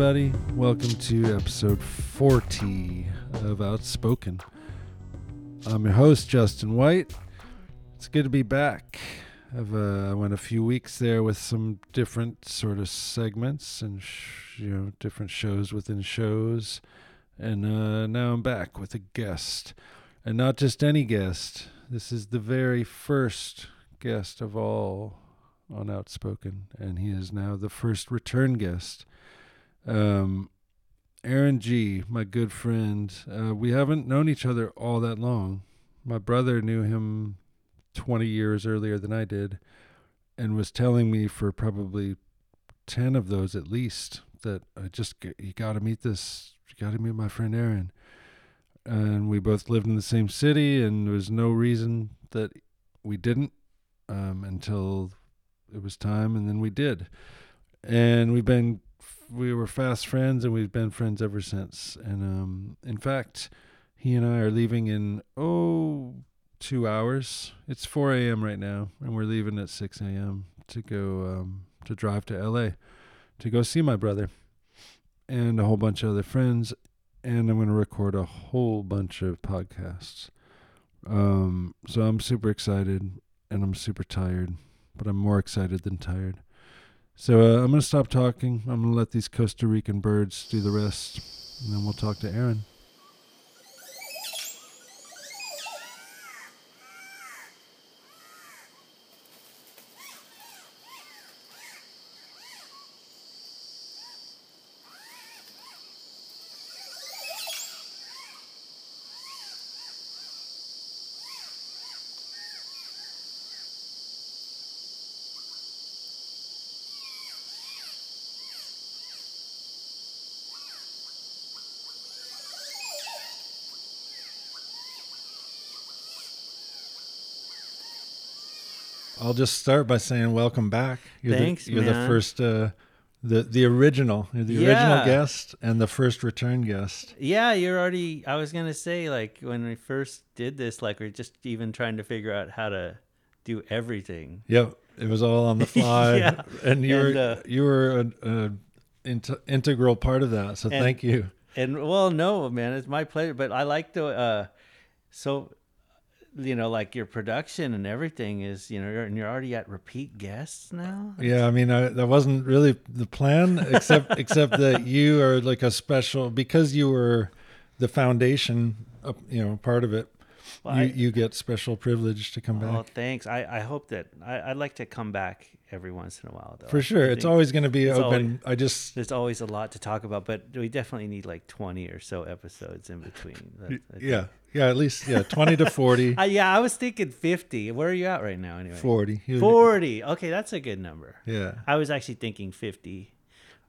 Everybody. Welcome to episode 40 of Outspoken. I'm your host, Justin White. It's good to be back. I've uh, I went a few weeks there with some different sort of segments and sh- you know different shows within shows, and uh, now I'm back with a guest, and not just any guest. This is the very first guest of all on Outspoken, and he is now the first return guest. Um, Aaron G, my good friend. Uh, we haven't known each other all that long. My brother knew him 20 years earlier than I did and was telling me for probably 10 of those at least that I just, you got to meet this, you got to meet my friend Aaron. And we both lived in the same city, and there was no reason that we didn't um, until it was time, and then we did. And we've been we were fast friends and we've been friends ever since. And um, in fact, he and I are leaving in oh two hours. It's 4 a.m. right now, and we're leaving at 6 a.m. to go um, to drive to L.A. to go see my brother and a whole bunch of other friends. And I'm going to record a whole bunch of podcasts. Um, so I'm super excited and I'm super tired, but I'm more excited than tired. So uh, I'm going to stop talking. I'm going to let these Costa Rican birds do the rest, and then we'll talk to Aaron. I'll just start by saying welcome back. You're Thanks, the, You're the first, uh, the the original, you're the Yeah. original guest and the first return guest. Yeah, you're already. I was gonna say like when we first did this, like we're just even trying to figure out how to do everything. Yep, it was all on the fly, Yeah. and you And, were uh, you were an a int- integral part of that. So And- thank you. And well, no, man, it's my pleasure. But I like the uh, so you know, like your production and everything is you know, you're, and you're already at repeat guests now. Yeah, I mean, I, that wasn't really the plan, except except that you are like a special because you were the foundation, uh, you know, part of it. Well, you I- you get special privilege to come Oh, back Oh, thanks. I, I hope that I, I'd like to come back every once in a while, though. for sure. It's always going to be open. I just there's always a lot to talk about, but we definitely need like 20 or so episodes in between. That- yeah yeah at least yeah twenty to forty. Uh, yeah, I was thinking 50. Where are you at right now anyway? 40. 40. Okay, that's a good number. Yeah, I was actually thinking 50,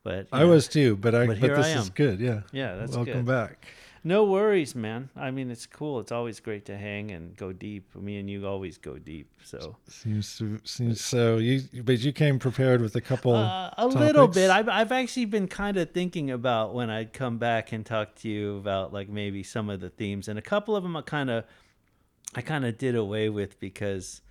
but I know, was too, but I But but, here this I is good. Yeah, Yeah, that's welcome good. back. No worries, man. I mean, it's cool. It's always great to hang and go deep. Me and you always go deep. So Seems to, seems so. You but you came prepared with a couple. Uh, a little bit. I've, I've actually been kind of thinking about when I'd come back and talk to you about like maybe some of the themes, and a couple of them I kind of, I kind of did away with because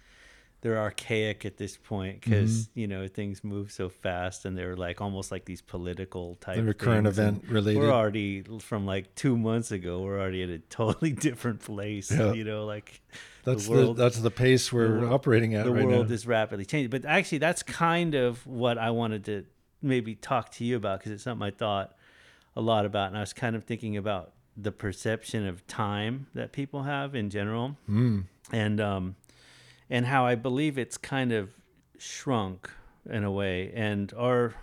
they're archaic at this point because Mm-hmm. you know things move so fast and they're like almost like these political type. They're current event related. We're already from like two months ago. We're already at a totally different place. Yeah. You know, like that's the, world- that's the pace we're wor- operating at the right world now. is rapidly changing. But actually, that's kind of what I wanted to maybe talk to you about because it's something I thought a lot about, and I was kind of thinking about the perception of time that people have in general, Mm. and um, and how I believe it's kind of shrunk in a way, and or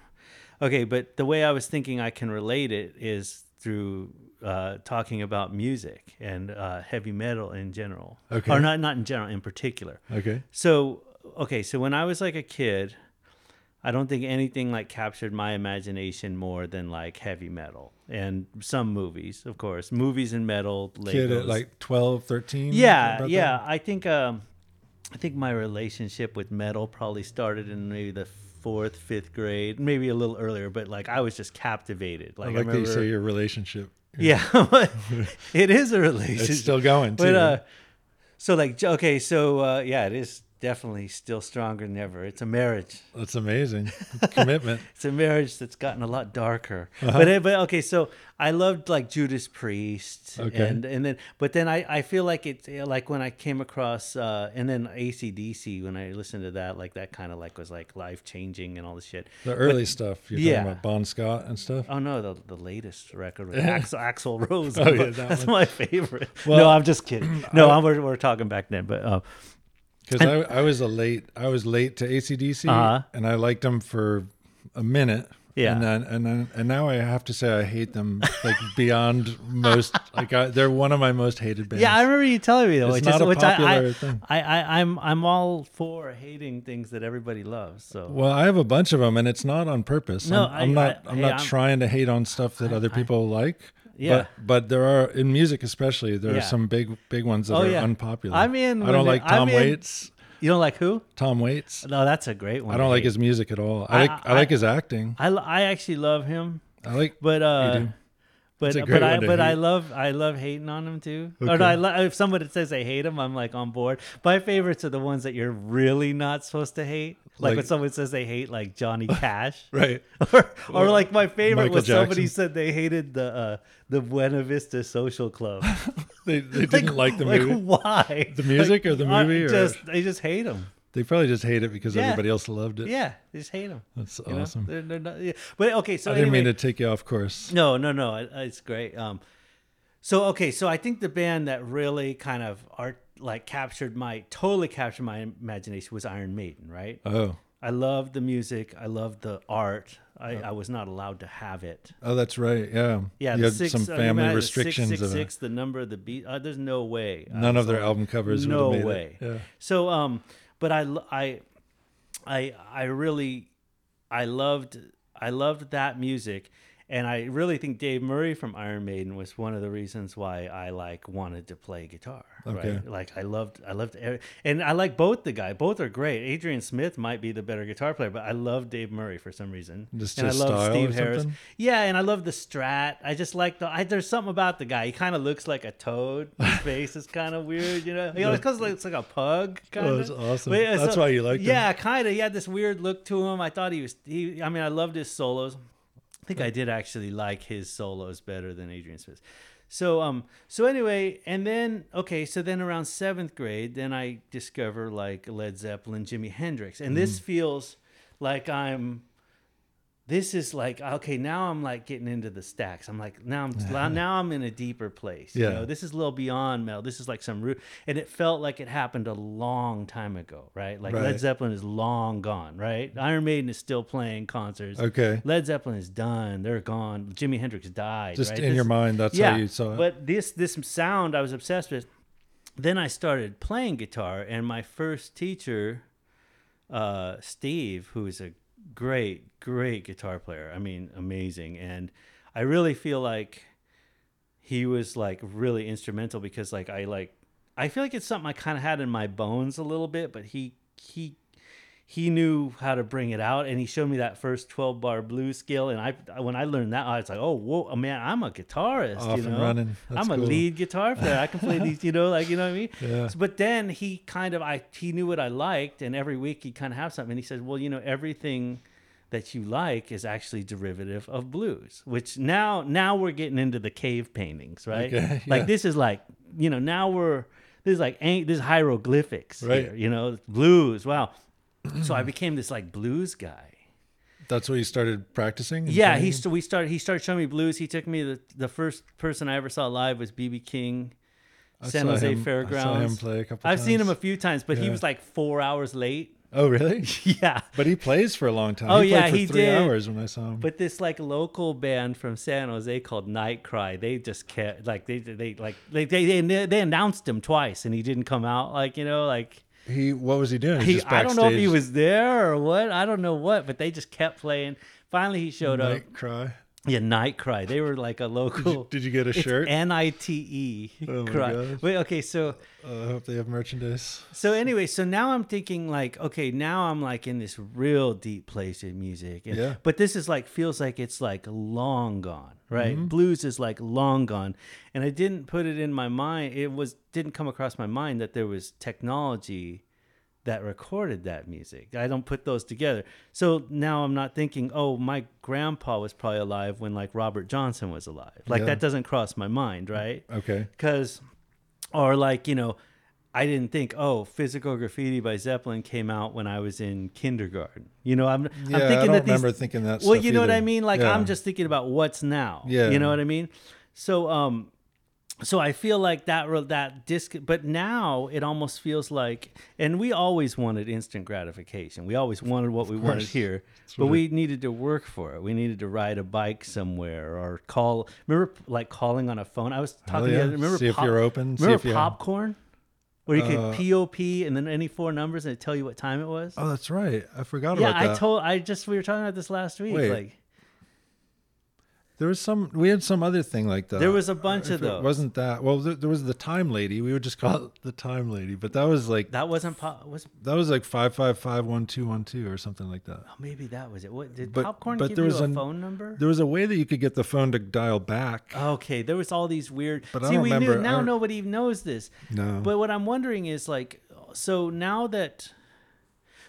okay, but the way I was thinking I can relate it is through uh, talking about music and uh, heavy metal in general, Okay. or not not in general, in particular. Okay. So okay, so when I was like a kid, I don't think anything like captured my imagination more than like heavy metal and some movies, of course, movies and metal. Kid at like 12, 13? yeah, yeah. that? I think um, I think my relationship with metal probably started in maybe the fourth, fifth grade, maybe a little earlier, but like I was just captivated. Like I I, like that you remember, say your relationship. yeah, it is a relationship. It's still going too. But uh, so like okay, so uh, yeah, it is definitely still stronger than ever. It's a marriage. That's amazing. Commitment. It's a marriage that's gotten a lot darker. Uh-huh. But but okay, so I loved like Judas Priest, Okay. and and then but then I I feel like it's like when I came across uh and then ACDC when I listened to that like that kind of like was like life changing and all this shit. The early stuff. You're Yeah. talking about Bon Scott and stuff. Oh no, the the latest record with Axl Axl Rose. Oh, yeah, that that's one. my favorite. Well, no, I'm just kidding. No, I'm, we're, we're talking back then, but uh, Because I, I was a late I was late to ACDC Uh-huh. and I liked them for a minute. Yeah. And then and then and now I have to say I hate them like beyond most like I, they're one of my most hated bands. yeah, I remember you telling me though, It's which not is a which I, popular I, thing. I I I'm I'm all for hating things that everybody loves. So Well, I have a bunch of them, and it's not on purpose. No, I'm, I- I'm not. I- I'm hey, not I'm- trying to hate on stuff that other people like. Yeah. But but there are in music especially there Yeah. are some big big ones that Oh, are yeah. unpopular. I mean, I don't they- like I'm Tom in- Waits. you don't like who? Tom Waits. No, that's a great one. I don't like his music at all. I- I like I, I- like his acting. I, I actually love him, I like. but uh. But, but I but I love I love hating on him too. Or Okay. no, I lo- if somebody says they hate him, I'm like on board. My favorites are the ones that you're really not supposed to hate. Like, when Like- someone says they hate like Johnny Cash. Right. or, or like my favorite Michael was somebody said they hated the uh, the Buena Vista Social Club. They they didn't like the like, movie. Why? The music or the I movie or- Just they just hate him. They probably just hate it because Yeah. everybody else loved it. Yeah, they just hate them. That's you awesome. They're- they're not- yeah. But okay, so I didn't anyway, mean to take you off course. No, no, no. it- It's great. Um, so okay, so I think the band that really kind of art like captured my totally captured my imagination was Iron Maiden, right? Oh. I loved the music. I loved the art. I, I was not allowed to have it. Oh, that's right. Yeah. Yeah, You had six, some uh, family imagine the restrictions. Six, of six, the number of the beast. Uh, there's no way. I None of was their album covers No way. Yeah. So um, but I I I I really I loved I loved that music, and I really think Dave Murray from Iron Maiden was one of the reasons why I like wanted to play guitar. Okay. Right? Like I loved I loved and I like both the guy. Both are great. Adrian Smith might be the better guitar player, but I love Dave Murray for some reason. Just and I love style Steve Harris. Yeah, and I love the Strat. I just like the. I, there's something about the guy. He kind of looks like a toad. His face is kind of weird, you know. He always looks like, it's like a pug. Kind of. Oh, that's awesome. That's why you like. him? Yeah, kind of. He had this weird look to him. I thought he was. He. I mean, I loved his solos. I think I did actually like his solos better than Adrian Smith. So um so anyway, and then okay, so then around seventh grade, then I discover like Led Zeppelin, Jimi Hendrix, and Mm. this feels like I'm. This is like okay. Now I'm like getting into the stacks. I'm like now I'm now I'm in a deeper place. You Yeah. know, this is a little beyond mel This is like some root, and it felt like it happened a long time ago, right? Like Led Zeppelin is long gone, right? Iron Maiden is still playing concerts. Okay. Led Zeppelin is done. They're gone. Jimi Hendrix died. Just right? in your mind, that's how you saw it. But this this sound I was obsessed with. Then I started playing guitar, and my first teacher, uh, Steve, who is a great, great guitar player. I mean, amazing. And I really feel like he was like really instrumental because like I like I feel like it's something I kind of had in my bones a little bit, but he he he knew how to bring it out and he showed me that first 12 bar blues scale and I when I learned that I was like oh whoa man I'm a guitarist Off you know? running. That's I'm a lead guitar player. I can play these you know like you know what I mean? Yeah. So- but then he kind of I he knew what I liked and every week he'd kind of have something and he said well you know everything that you like is actually derivative of blues which now now we're getting into the cave paintings right? Okay, like this is like you know now we're this is like this is hieroglyphics Right. here, you know? Blues wow so I became this like blues guy That's what you started practicing. yeah playing? he st- we started he started showing me blues he took me the the first person I ever saw live was BB King I San Jose him- Fairgrounds I saw him play a couple. I've seen him a few times but he was like 4 hours late Oh, really? yeah But he plays for a long time. Oh, he yeah, for he three did. hours when I saw him. But this like local band from San Jose called Nite Cry, they just kept like they they like they they they, they announced him twice and he didn't come out. Like you know like he, what was he doing? He I don't know if he was there or what. I don't know what, but they just kept playing. Finally, he showed up. Cry. Yeah, Nite Cry. They were like a Did local. you, did you get a shirt? N I T E. Oh my Cry. gosh. Wait, okay, so Uh, I hope they have merchandise. so anyway, so now I'm thinking like, okay, now I'm like in this real deep place in music. And, Yeah. But this is like feels like it's like long gone, right? Mm-hmm. Blues is like long gone, and I didn't put it in my mind. It was didn't come across my mind that there was technology that recorded that music. I don't put those together. So now I'm not thinking, oh, my grandpa was probably alive when like Robert Johnson was alive. Like Yeah. that doesn't cross my mind, right? Okay. Because, or like, you know, I didn't think, oh, Physical Graffiti by Zeppelin came out when I was in kindergarten. You know, I'm, Yeah, I'm thinking I don't that these, remember thinking that. well, you know what I mean? Like Yeah. I'm just thinking about what's now. Yeah. You know what I mean? So um so I feel like that that disc but now it almost feels like and we always wanted instant gratification. We always wanted what we wanted course. here. But we needed to work for it. We needed to ride a bike somewhere or call remember like calling on a phone. I was talking yeah. other remember See if you're open. See Remember if you popcorn? Where you could Uh, POP and then any four numbers and it tell you what time it was? Oh, that's right. I forgot yeah, about that. Yeah, I told I just we were talking about this last week. Wait. Like There was some. We had some other thing like that. There was a bunch of it those. wasn't that? Well, there, there was the time lady. We would just call it the time lady, but that was like that, wasn't pop was that was like five five five one two one two or something like that. Oh, maybe that was it. What did But- popcorn but give there you was a an- phone number? There was a way that you could get the phone to dial back. Okay, there was all these weird. But I See, don't we remember- knew now nobody knows this. no, But what I'm wondering is like, so now that,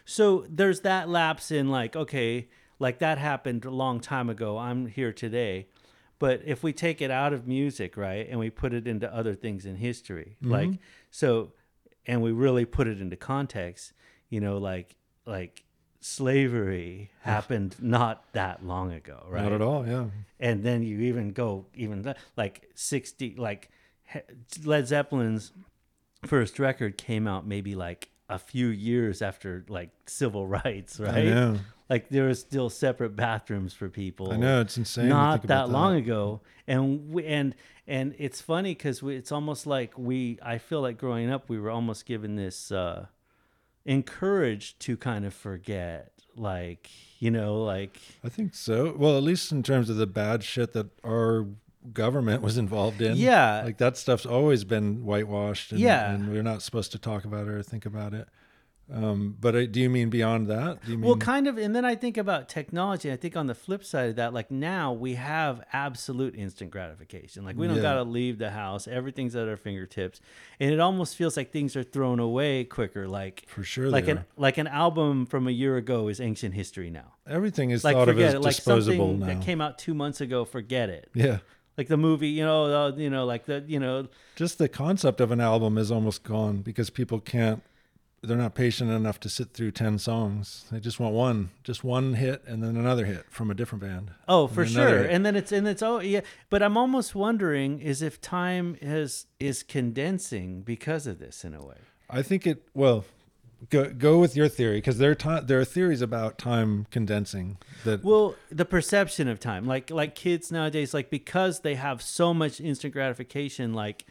so there's that lapse in like, okay, like that happened a long time ago. I'm here today. But if we take it out of music, right, and we put it into other things in history, Mm-hmm. like so, and we really put it into context, you know, like like slavery happened not that long ago, right? not at all. Yeah, and then you even go even like 60 like led zeppelin's first record came out maybe like a few years after like civil rights right. Like there was still separate bathrooms for people I know. It's insane. not think about that long ago and we, and and it's funny because it's almost like we i feel like growing up we were almost given this uh encouraged to kind of forget like you know like I think so. Well, at least in terms of the bad shit that our government was involved in. Yeah. like that stuff's always been whitewashed. And, Yeah. and we're not supposed to talk about it or think about it. Um, but I, do you mean beyond that? Do you mean Well, kind of, and then I think about technology. I think on the flip side of that, like now we have absolute instant gratification. Like we don't Yeah. got to leave the house; everything's at our fingertips, and it almost feels like things are thrown away quicker. Like for sure? like an are. like an album from a year ago is ancient history now. everything is Like thought of forget as it. Like disposable something now. that came out two months ago, forget it. yeah, Like the movie, you know, uh, you know, like the, you know, just the concept of an album is almost gone because people can't. They're not patient enough to sit through ten songs. They just want one, just one hit, and then another hit from a different band. Oh, for sure. hit. And then it's and it's oh yeah. But I'm almost wondering is if time is is condensing because of this in a way. I think it. Well, go go with your theory because there are there are theories about time condensing that. Well, the perception of time, like like kids nowadays, like because they have so much instant gratification, like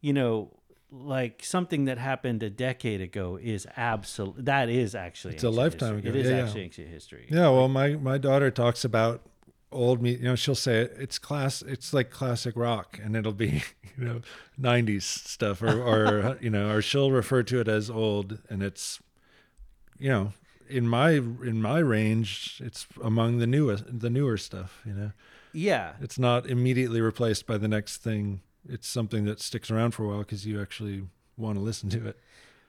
you know, like something that happened a decade ago is absolute. That is actually It's a lifetime history. ago. It is Yeah, yeah. actually ancient history. yeah, well, my my daughter talks about old me. You know, she'll say it, it's class. It's like classic rock, and it'll be you know '90s stuff, or or you know, or she'll refer to it as old, and it's you know in my in my range, it's among the newest the newer stuff. You know, Yeah. it's not immediately replaced by the next thing. It's something that sticks around for a while because you actually want to listen to it.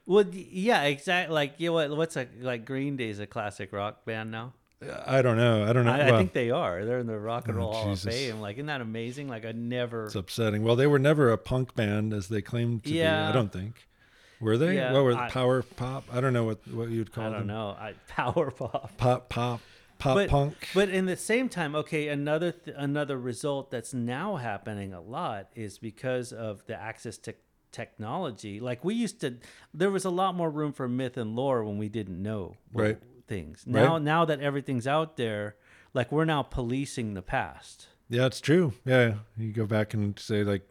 Well, yeah, exactly. Like, you know what? What's a like Green Day's a classic rock band now? I don't know. I don't know. I, I think they are. They're in the Rock and Oh, Roll Hall of. Fame. Like, isn't that amazing? Like, I never. it's upsetting. Well, they were never a punk band as they claimed to be. Yeah. I don't think. Were they? Yeah, what were I- power pop? I don't know what what you'd call it. I don't know. I power pop. Pop pop pop but, punk. But in the same time, okay, another th- another result that's now happening a lot is because of the access to technology. Like we used to, there was a lot more room for myth and lore when we didn't know Right. things. Now, Right. now that everything's out there, like we're now policing the past. Yeah, it's true. Yeah, you go back and say like,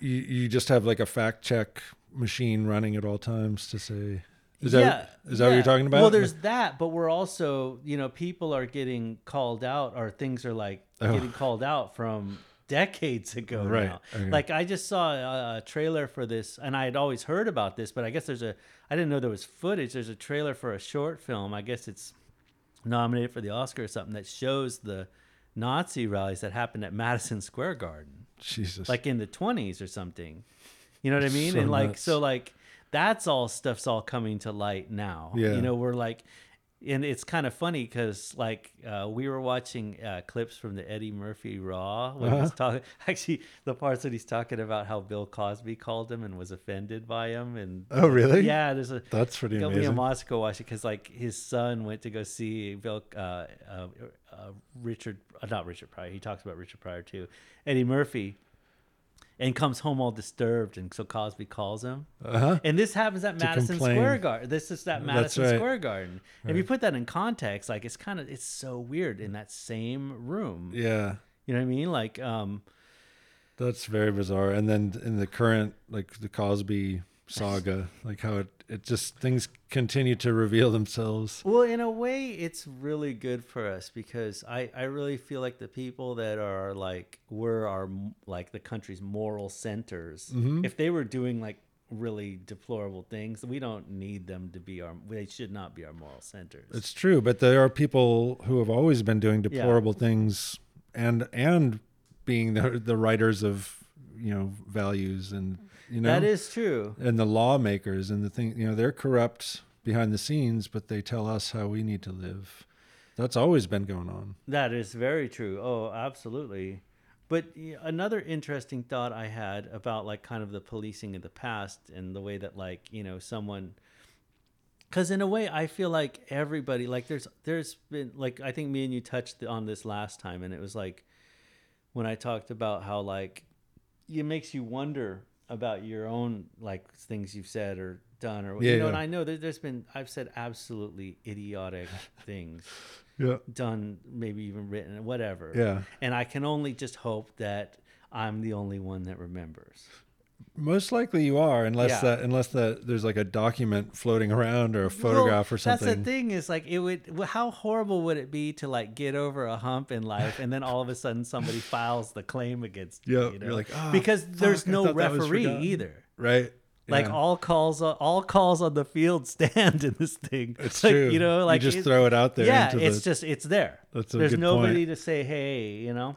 you you just have like a fact check machine running at all times to say. Is that is that what you're talking about? Well, there's that, but we're also, you know, people are getting called out, or things are like Oh. getting called out from decades ago Right, now. okay. Like I just saw a, a trailer for this, and I had always heard about this, but I guess there's a, I didn't know there was footage. There's a trailer for a short film. I guess it's nominated for the Oscar or something that shows the Nazi rallies that happened at Madison Square Garden Jesus. like in the 20s or something you know what i mean So and like nuts. so like that's all stuff's all coming to light now. Yeah. You know, we're like, and it's kind of funny because like uh, we were watching uh, clips from the Eddie Murphy Raw when Uh-huh. he's talking. Actually, the parts that he's talking about how Bill Cosby called him and was offended by him, and Oh, really? yeah, there's a That's pretty Got me amazing. in Moscow watch it because like his son went to go see Bill, uh, uh, uh, Richard, uh, not Richard Pryor. He talks about Richard Pryor too, Eddie Murphy, and comes home all disturbed, and so Cosby calls him. Uh huh. And this happens at Madison complain. Square Garden. This is at That's Madison right. Square Garden. If you put that in context, like it's kind of it's so weird in that same room. Yeah. You know what I mean? Like, um, That's very bizarre. And then in the current, like the Cosby saga, like how it, it just things continue to reveal themselves. Well, in a way, it's really good for us because I, I really feel like the people that are like we're our like the country's moral centers. Mm-hmm. If they were doing like really deplorable things, we don't need them to be our. They should not be our moral centers. It's true, but there are people who have always been doing deplorable things and and being the the writers of you know values and you know that is true. and the lawmakers and the thing you know they're corrupt behind the scenes, but they tell us how we need to live. That's always been going on. That is very true. Oh, absolutely. But another interesting thought I had about like kind of the policing of the past and the way that like, you know, someone cuz in a way I feel like everybody like there's there's been like I think me and you touched on this last time and it was like when I talked about how like it makes you wonder about your own like things you've said or done or Yeah, you know yeah. and I know that there's been I've said absolutely idiotic things Yeah. done, maybe even written, whatever. Yeah. And I can only just hope that I'm the only one that remembers. Most likely you are, unless Yeah. that unless that there's like a document floating around or a photograph Well, or something. That's the thing is like it would. How horrible would it be to like get over a hump in life, and then all of a sudden somebody files the claim against you? You know? you're like, "Ah, because there's fuck, I no thought that was referee either. Right. Like Yeah. all calls, all calls on the field stand in this thing. It's like, true. You know, like you just it- throw it out there. Yeah, it's the, just it's there. That's a There's good nobody point. to say, hey, you know.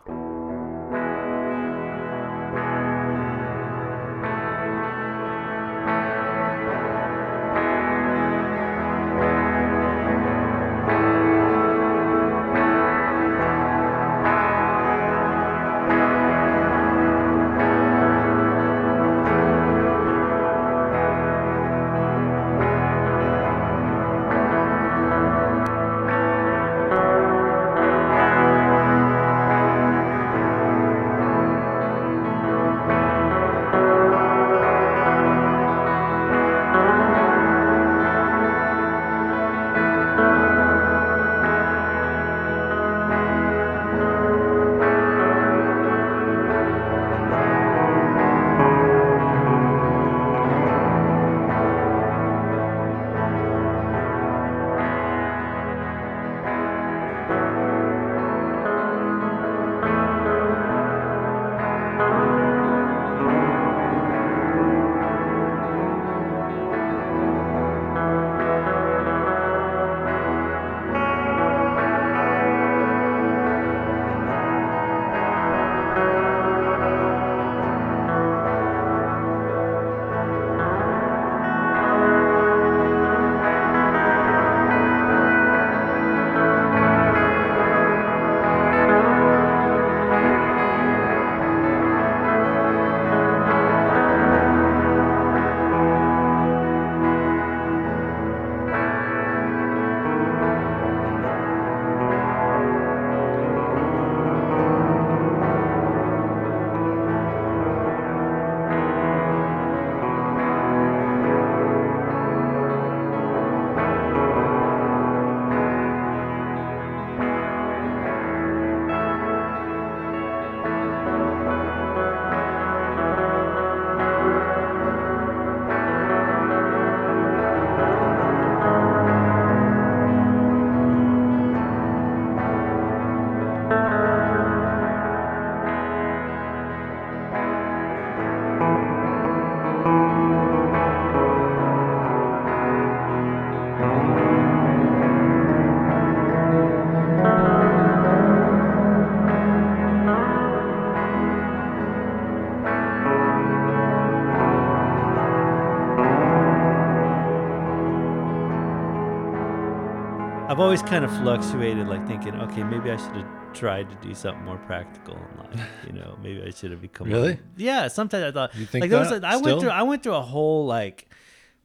I've always kind of fluctuated, like thinking, okay, maybe I should have tried to do something more practical in life. You know, maybe I should have become. Really? Yeah. Sometimes I thought. You think like there was that a, I went through I went through a whole like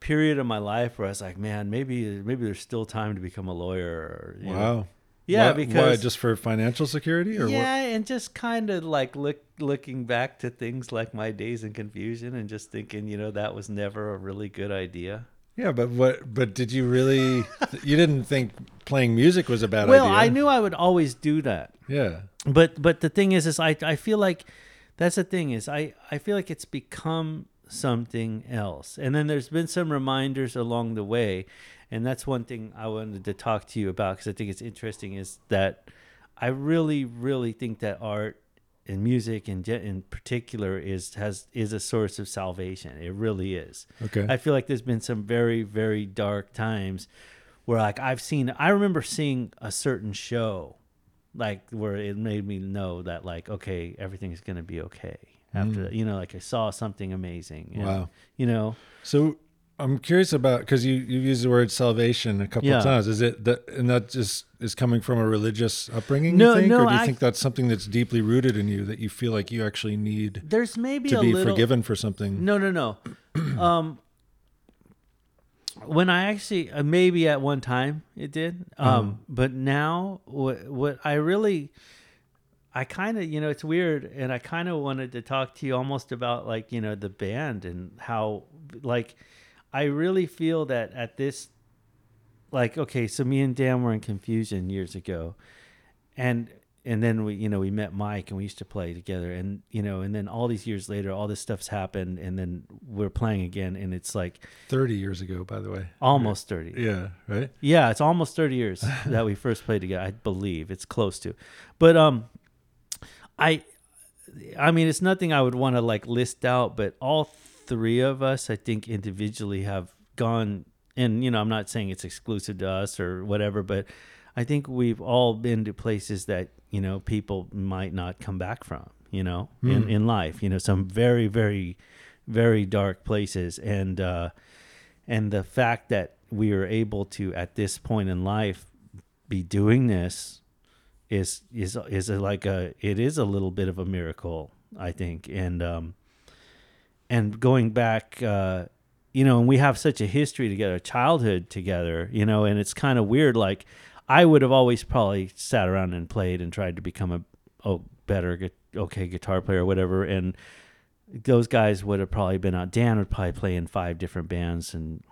period of my life where I was like, man, maybe maybe there's still time to become a lawyer. Or, you know. Wow. Yeah, Why- because why, just for financial security or yeah, and just kind of like look looking back to things like my days in confusion and just thinking, you know, that was never a really good idea. Yeah, but what? But did you really? you didn't think playing music was a bad well, idea? I knew I would always do that. Yeah. but but the thing is is I, I feel like that's the thing is I, I feel like it's become something else and then there's been some reminders along the way and that's one thing i wanted to talk to you about because i think it's interesting is that i really really think that art and music in, in particular is has is a source of salvation it really is Okay. I feel like there's been some very, very dark times where like I've seen I remember seeing a certain show like where it made me know that like okay, everything's gonna be okay. After mm. you know, like I saw something amazing. and, Wow. You know. So I'm curious about because you you used the word salvation a couple Yeah. of times. Is it that and that just is coming from a religious upbringing? No, you think, no, or do you I- think that's something that's deeply rooted in you that you feel like you actually need There's maybe to be little forgiven for something? No, no, no. um, when I actually uh, maybe at one time it did, um, but now what what I really, I kind of you know it's weird, and I kind of wanted to talk to you almost about like you know the band and how like I really feel that at this, like okay, so me and Dan were in confusion years ago, and and then we you know we met mike and we used to play together and you know and then all these years later all this stuff's happened and then we're playing again and it's like Thirty years ago, by the way. almost 30 Yeah. Right. yeah it's almost 30 years that we first played together i believe it's close to but um i i mean it's nothing i would want to like list out but all three of us i think individually have gone and you know i'm not saying it's exclusive to us or whatever but i think we've all been to places that you know people might not come back from you know in, in life you know some very very very dark places. And uh and the fact that we are able to at this point in life be doing this is is is a, like a it is a little bit of a miracle i think. And um and going back uh you know and we have such a history together a childhood together you know and it's kind of weird like i would have always probably sat around and played and tried to become a oh better okay guitar player or whatever and those guys would have probably been out dan would probably play in five different bands and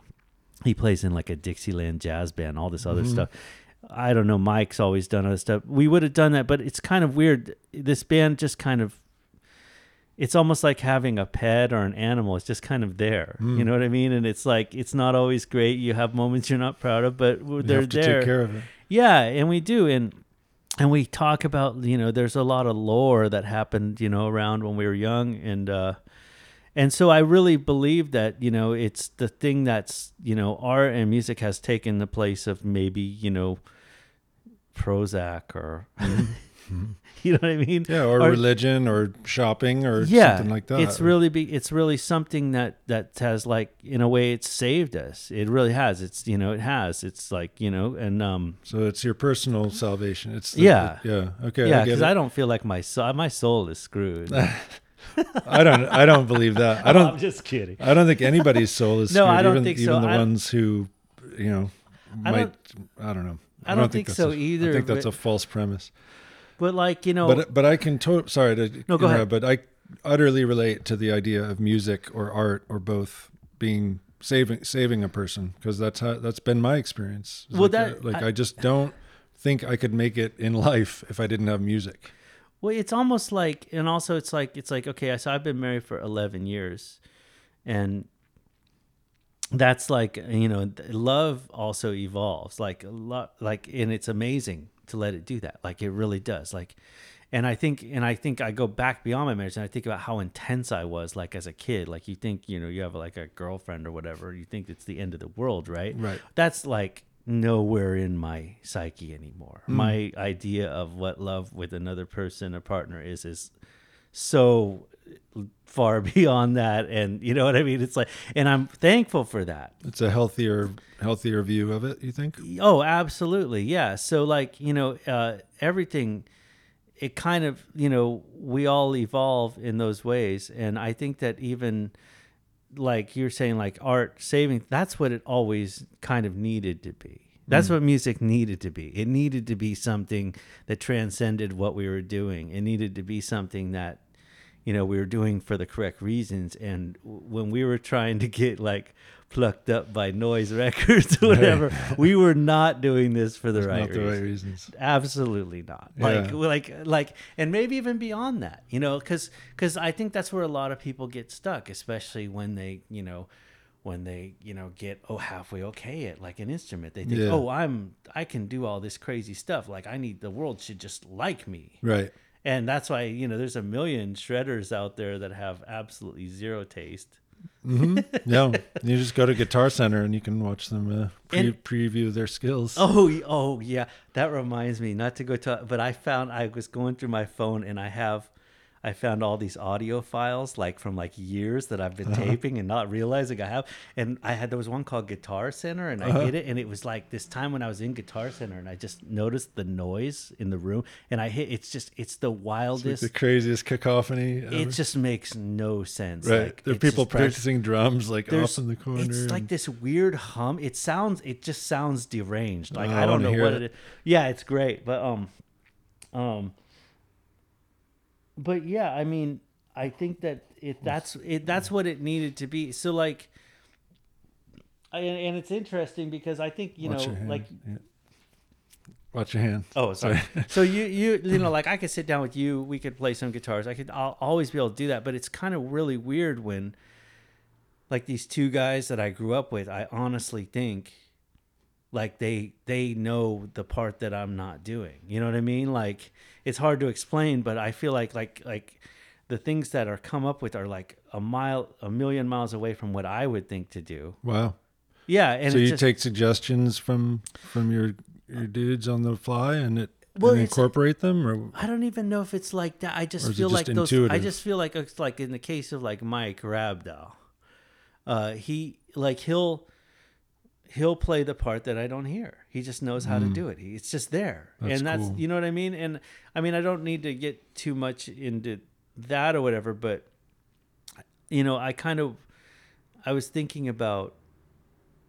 he plays in like a dixieland jazz band all this other stuff. I don't know mike's always done other stuff. We would have done that but it's kind of weird. This band just kind of it's almost like having a pet or an animal. It's just kind of there. You know what I mean? And it's like it's not always great. You have moments you're not proud of, but You they're there. take care of it. Yeah, and we do, and and we talk about you know there's a lot of lore that happened you know around when we were young, and uh, and so I really believe that you know it's the thing that's you know art and music has taken the place of maybe you know Prozac or you know what I mean? Yeah, or, Or- religion, or shopping, or yeah, something like that. It's really be it's really something that that has like in a way it's saved us. It really has. It's you know it has. It's like you know and um so it's your personal salvation. It's the, Yeah. yeah. Okay, yeah because it. I don't feel like my soul my soul is screwed. I don't. I don't believe that. I don't. I'm just kidding. I don't think anybody's soul is No, screwed. I don't even, think so. even the I- ones who, you know, I might. don't- I don't know. I don't think that's so either, I think that's a false premise. But like you know, But but I can to- sorry to No, go ahead. But I utterly relate to the idea of music or art or both being saving saving a person because that's how that's been my experience. It's Well, like, that- uh, like I- I, just don't think I could make it in life if I didn't have music. Well, it's almost like, and also it's like, it's like, okay, so I've been married for 11 years and that's like, you know, love also evolves like a lot, like, and it's amazing to let it do that. Like it really does. Like, and I think, and I think I go back beyond my marriage and I think about how intense I was like as a kid. Like you think, you know, you have like a girlfriend or whatever, you think it's the end of the world, right? Right. That's like nowhere in my psyche anymore. Hmm. My idea of what love with another person, a partner is, is so far beyond that and you know what i mean it's like and i'm thankful for that It's a healthier healthier view of it. You think? Oh, absolutely. Yeah. So like, you know, uh, everything it kind of, you know, we all evolve in those ways and I think that even like you're saying like art saving that's what it always kind of needed to be. That's what music needed to be. It needed to be something that transcended what we were doing. It needed to be something that you know we were doing for the correct reasons. And when we were trying to get like plucked up by noise records or whatever we were not doing this for the right the right reasons. reasons. absolutely not. Like like like and maybe even beyond that you know because because i think that's where a lot of people get stuck especially when they you know when they you know get oh halfway okay at like an instrument. They think Yeah. oh i'm i can do all this crazy stuff. Like i need the world should just like me. Right. And that's why you know there's a million shredders out there that have absolutely zero taste mm-hmm. Yeah. you just go to Guitar Center and you can watch them uh, pre- And- preview their skills. Oh, oh yeah. That reminds me not to go to, but I found I was going through my phone and I have, I found all these audio files like from like years that I've been taping and not realizing I have. And I had there was one called Guitar Center and I hit it and it was like this time when I was in Guitar Center and I just noticed the noise in the room and I hit. It's just it's the It's like wildest. the craziest cacophony. Ever. it just makes no sense. right. Like, there are people practicing drums like off in the corner. It's like this weird hum. It sounds. It just sounds deranged. Like Oh, I I don't wanna know what it. it is. Yeah, it's great, but um, um, but yeah, I mean, I think that it that's it that's what it needed to be. So like, I, and, and it's interesting because I think you Watch know, like Yeah. Watch your hand. Oh, sorry. so you you you know like I could sit down with you. We could play some guitars. I could I'll always be able to do that. But it's kind of really weird when, like these two guys that I grew up with. I honestly think, like they they know the part that I'm not doing. You know what I mean? Like it's hard to explain, but I feel like like like the things that are come up with are like a mile a million miles away from what I would think to do. Wow. Yeah, and so you just, take suggestions from from your your dudes on the fly and it Well, and incorporate them or I don't even know if it's like that. I just feel just like those. I just feel like it's like in the case of like Mike Rabdow, uh, he like he'll he'll play the part that I don't hear. He just knows how to do it. He, it's just there, Mm. That's and that's cool. you know what I mean. And I mean I don't need to get too much into that or whatever, but you know I kind of I was thinking about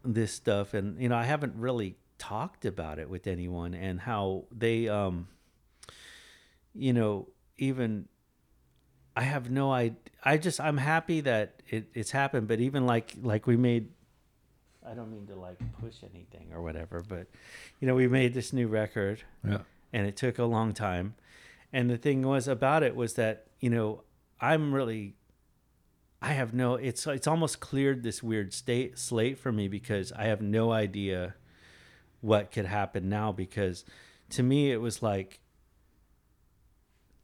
this stuff, and you know I haven't really talked about it with anyone, and how they um you know, even I have no idea. I just I'm happy that it, it's happened, but even like like we made. I don't mean to like push anything or whatever, but you know we made this new record, yeah. and it took a long time. And the thing was about it was that you know I'm really. I have no. It's it's almost cleared this weird state slate for me because I have no idea what could happen now because to me it was like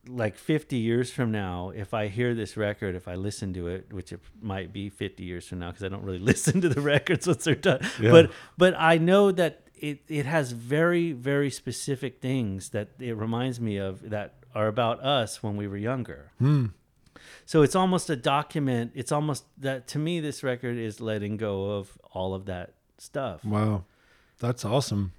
like 50 years from now if i hear this record if i listen to it which it might be 50 years from now because i don't really listen to the records once they're done Yeah. but but i know that it, it has very very specific things that it reminds me of that are about us when we were younger Hmm. so it's almost a document it's almost that to me this record is letting go of all of that stuff Wow. That's awesome.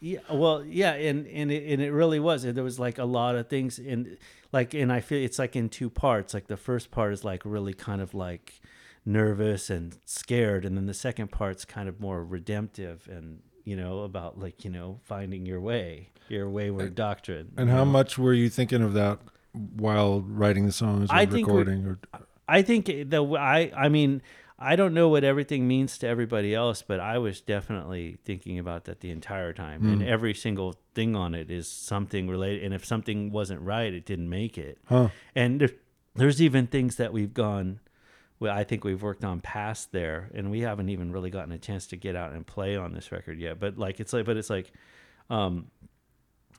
Yeah, well, yeah, and and it, and it really was. There was like a lot of things in, like, and I feel it's like in two parts. Like the first part is like really kind of like nervous and scared, and then the second part's kind of more redemptive and you know about like you know finding your way, your wayward doctrine. And how know? much were you thinking of that while writing the songs or I think recording or I think the I I mean I don't know what everything means to everybody else, but I was definitely thinking about that the entire time, and every single thing on it is something related. And if something wasn't right, it didn't make it. Huh. And there, there's even things that we've gone. Well, I think we've worked on past there, and we haven't even really gotten a chance to get out and play on this record yet. But like it's like, but it's like, um,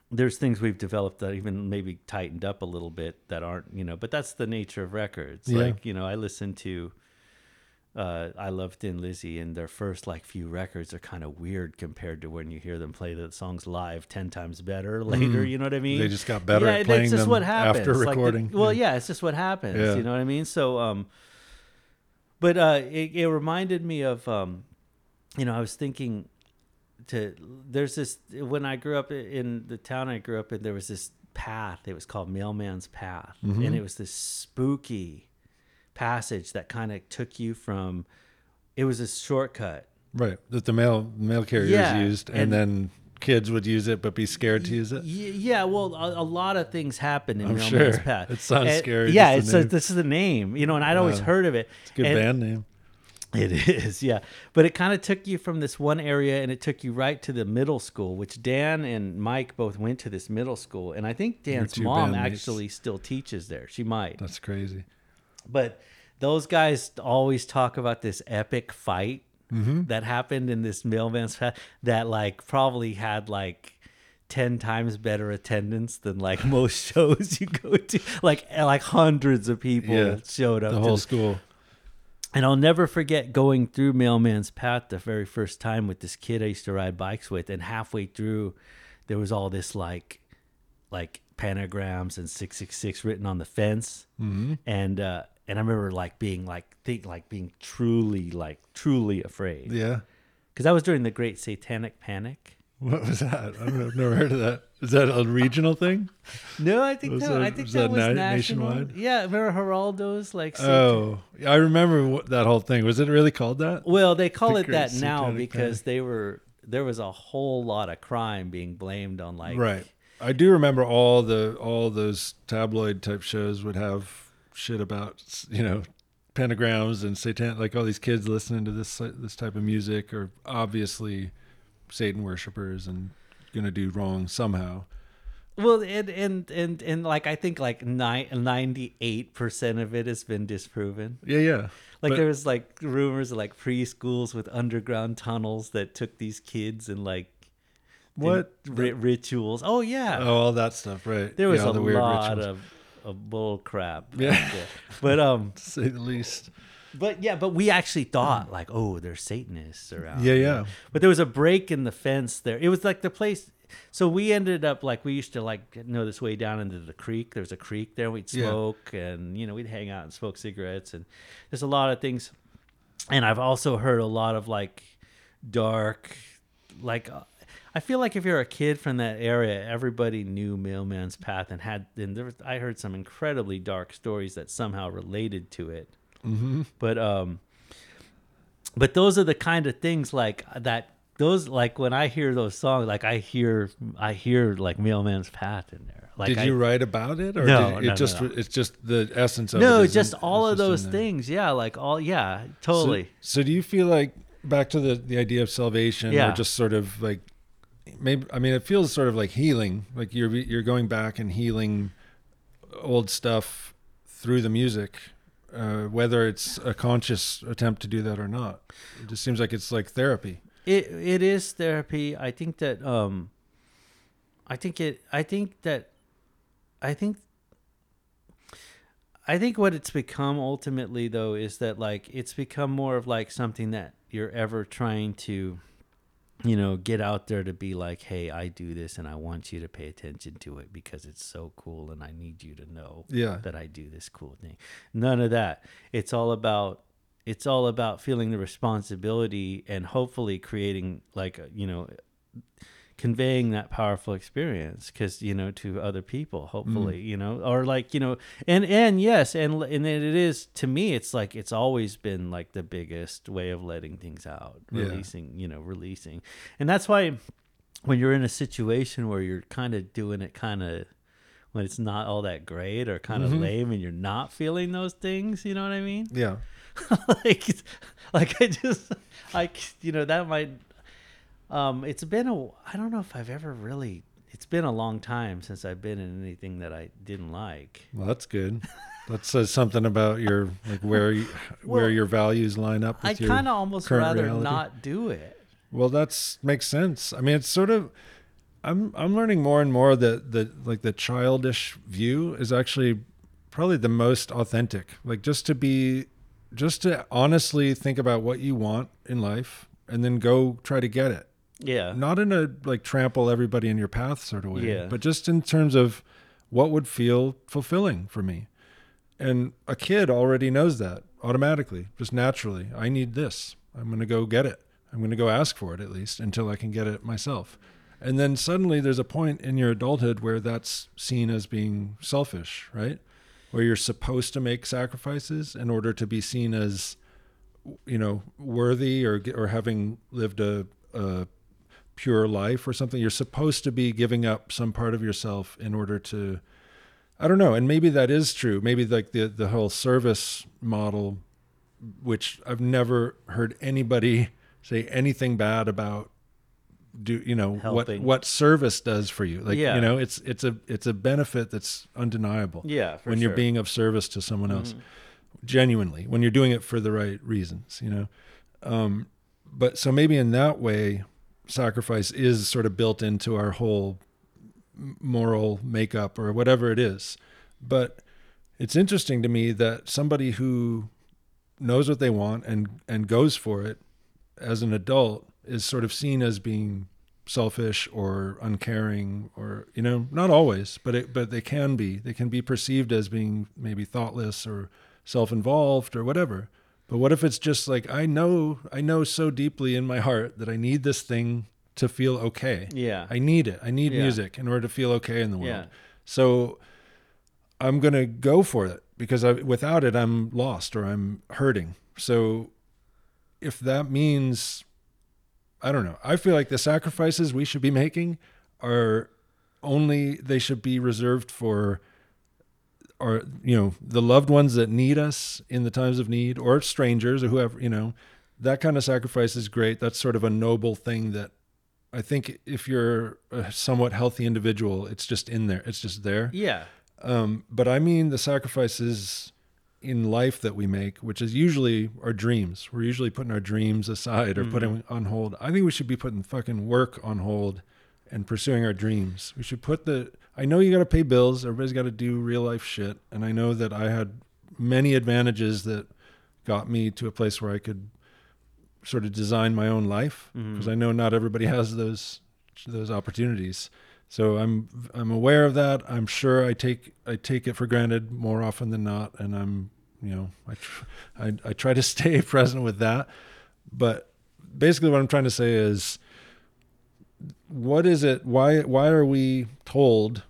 there's things we've developed that even maybe tightened up a little bit that aren't, you know. But that's the nature of records. Yeah. Like you know, I listen to, uh, I Love Thin Lizzy, and their first like few records are kind of weird compared to when you hear them play the songs live ten times better later. You know what I mean? Mm. They just got better yeah, at playing them what happens. after Like the- recording. well, yeah, it's just what happens. Yeah. You know what I mean? So, um, but uh, it, it reminded me of, um, you know, I was thinking to there's this when I grew up in the town I grew up in, there was this path. It was called Mailman's Path, Mm-hmm. and it was this spooky passage that kind of took you from. It was a shortcut. Right. That the mail mail carriers Yeah, used, and, and- then kids would use it but be scared to use it. Y- Yeah, well, a, a lot of things happen in I'm Mailman's sure. Path. It sounds And- scary, Yeah, it's a, this is the name, you know, and I'd always Wow. heard of it. It's a good And- band name. It is, yeah. But it kind of took you from this one area and it took you right to the middle school, which Dan and Mike both went to this middle school. And I think Dan's mom bandmates. actually still teaches there. She might. That's crazy. But those guys always talk about this epic fight Mm-hmm. that happened in this mailman's fa- that like probably had like 10 times better attendance than like most shows you go to like like hundreds of people Yeah, showed up The whole this- school. and I'll never forget going through Mailman's Path the very first time with this kid I used to ride bikes with, and halfway through, there was all this like, like pentagrams and six six six written on the fence, Mm-hmm. and uh, and I remember like being like think like being truly like truly afraid Yeah. because that was during the Great Satanic Panic. What was that? I don't know. I've never heard of that. Is that a regional thing? No, I think Was that, that- I think was that, that was na- national. nationwide? Yeah, remember Geraldo's like. Satan- Oh, I remember what, that whole thing. Was it really called that? Well, they call The it that now because they were there was a whole lot of crime being blamed on like right. I do remember all the all those tabloid type shows would have shit about you know pentagrams and satan like all these kids listening to this this type of music are obviously Satan worshippers and gonna do wrong somehow. Well, and and and and like I think like ninety eight percent of it has been disproven. Yeah, yeah. Like But- there was like rumors of like preschools with underground tunnels that took these kids and like What? ri- rituals. Oh yeah, Oh, all that stuff, right? there was yeah, a the weird lot rituals, of of bull crap. Yeah. but um, to say the least. but yeah, but we actually thought like, oh, there's Satanists around. Yeah, yeah. But there was a break in the fence there. It was like the place. So we ended up like we used to like know this way down into the creek. There's a creek there. We'd Yeah. smoke and you know we'd hang out and smoke cigarettes and there's a lot of things. And I've also heard a lot of like dark, like I feel like if you're a kid from that area, everybody knew Mailman's Path and had. And there was, I heard some incredibly dark stories that somehow related to it. Mm-hmm. But um, but those are the kind of things like that. Those like when I hear those songs, like I hear I hear like Mailman's Path in there. Like Did I, you write about it, or No, did it no, no, just no. it's just the essence of it? No, is just all of those things. Yeah, like all yeah, So- totally. So, do you feel like back to the the idea of salvation, Yeah. or just sort of like maybe? I mean, it feels sort of like healing. Like you're you're going back and healing old stuff through the music, uh, whether it's a conscious attempt to do that or not. It just seems like it's like therapy. It it is therapy. I think that um I think it I think that I think I think what it's become ultimately though is that like it's become more of like something that you're ever trying to you know get out there to be like hey I do this and I want you to pay attention to it because it's so cool and I need you to know Yeah. that I do this cool thing. None of that. It's all about it's all about feeling the responsibility and hopefully creating like a- you know conveying that powerful experience because you know to other people hopefully you know or like you know and and yes and and it is to me it's like it's always been like the biggest way of letting things out Yeah. releasing you know releasing and that's why when you're in a situation where you're kind of doing it kind of when it's not all that great or kind of Mhm. lame and you're not feeling those things you know what i mean Yeah. like like i just like you know that might um it's been a i don't know if i've ever really it's been a long time since i've been in anything that i didn't like Well, that's good. That says something about your like where you, where Well, your values line up. i kind of almost rather reality. not do it Well, that's makes sense. I mean, it's sort of I'm I'm learning more and more that the like the childish view is actually probably the most authentic. Like just to be just to honestly think about what you want in life and then go try to get it. Yeah. Not in a like trample everybody in your path sort of way, Yeah. but just in terms of what would feel fulfilling for me. And a kid already knows that automatically, just naturally. I need this. I'm going to go get it. I'm going to go ask for it at least until I can get it myself. And then suddenly there's a point in your adulthood where that's seen as being selfish, right? Where you're supposed to make sacrifices in order to be seen as, you know, worthy or or having lived a, a pure life or something. You're supposed to be giving up some part of yourself in order to, I don't know. And maybe that is true. Maybe like the the whole service model, which I've never heard anybody say anything bad about do you know what Helping. what service does for you like Yeah. you know it's it's a it's a benefit that's undeniable Yeah. When sure. you're being of service to someone else Mhm. genuinely when you're doing it for the right reasons you know um but so maybe in that way sacrifice is sort of built into our whole moral makeup or whatever it is. But it's interesting to me that somebody who knows what they want and and goes for it as an adult is sort of seen as being selfish or uncaring or you know not always but it but they can be. They can be perceived as being maybe thoughtless or self-involved or whatever but what if it's just like i know i know so deeply in my heart that i need this thing to feel okay Yeah. i need it i need Yeah. music in order to feel okay in the world Yeah. so i'm going to go for it because I, without it i'm lost or i'm hurting so if that means I don't know. I feel like the sacrifices we should be making are only they should be reserved for or you know the loved ones that need us in the times of need or strangers or whoever you know that kind of sacrifice is great that's sort of a noble thing that i think if you're a somewhat healthy individual it's just in there it's just there Yeah. um, but I mean the sacrifices in life that we make, which is usually our dreams. We're usually putting our dreams aside or Mhm. putting on hold. I think we should be putting fucking work on hold and pursuing our dreams. We should put the. I know you got to pay bills. Everybody's got to do real life shit, and I know that I had many advantages that got me to a place where I could sort of design my own life mm-hmm. because I know not everybody has those those opportunities. So I'm I'm aware of that. I'm sure I take I take it for granted more often than not, and I'm you know I tr- I, I try to stay present with that. But basically, what I'm trying to say is, what is it? Why why are we told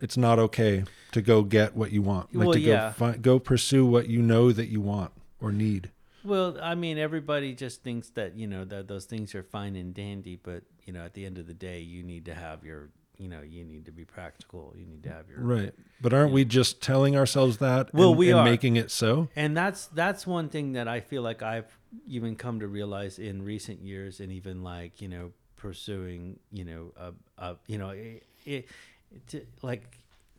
it's not okay to go get what you want? Like Well, to yeah. go find, go pursue what you know that you want or need. Well, I mean, everybody just thinks that you know that those things are fine and dandy, but you know, at the end of the day, you need to have your, you know, you need to be practical. You need to have your Right. But aren't we just telling ourselves that Well, and, we and are. making it so? and that's that's one thing that I feel like I've even come to realize in recent years, and even like you know pursuing you know a, a you know it, it to, like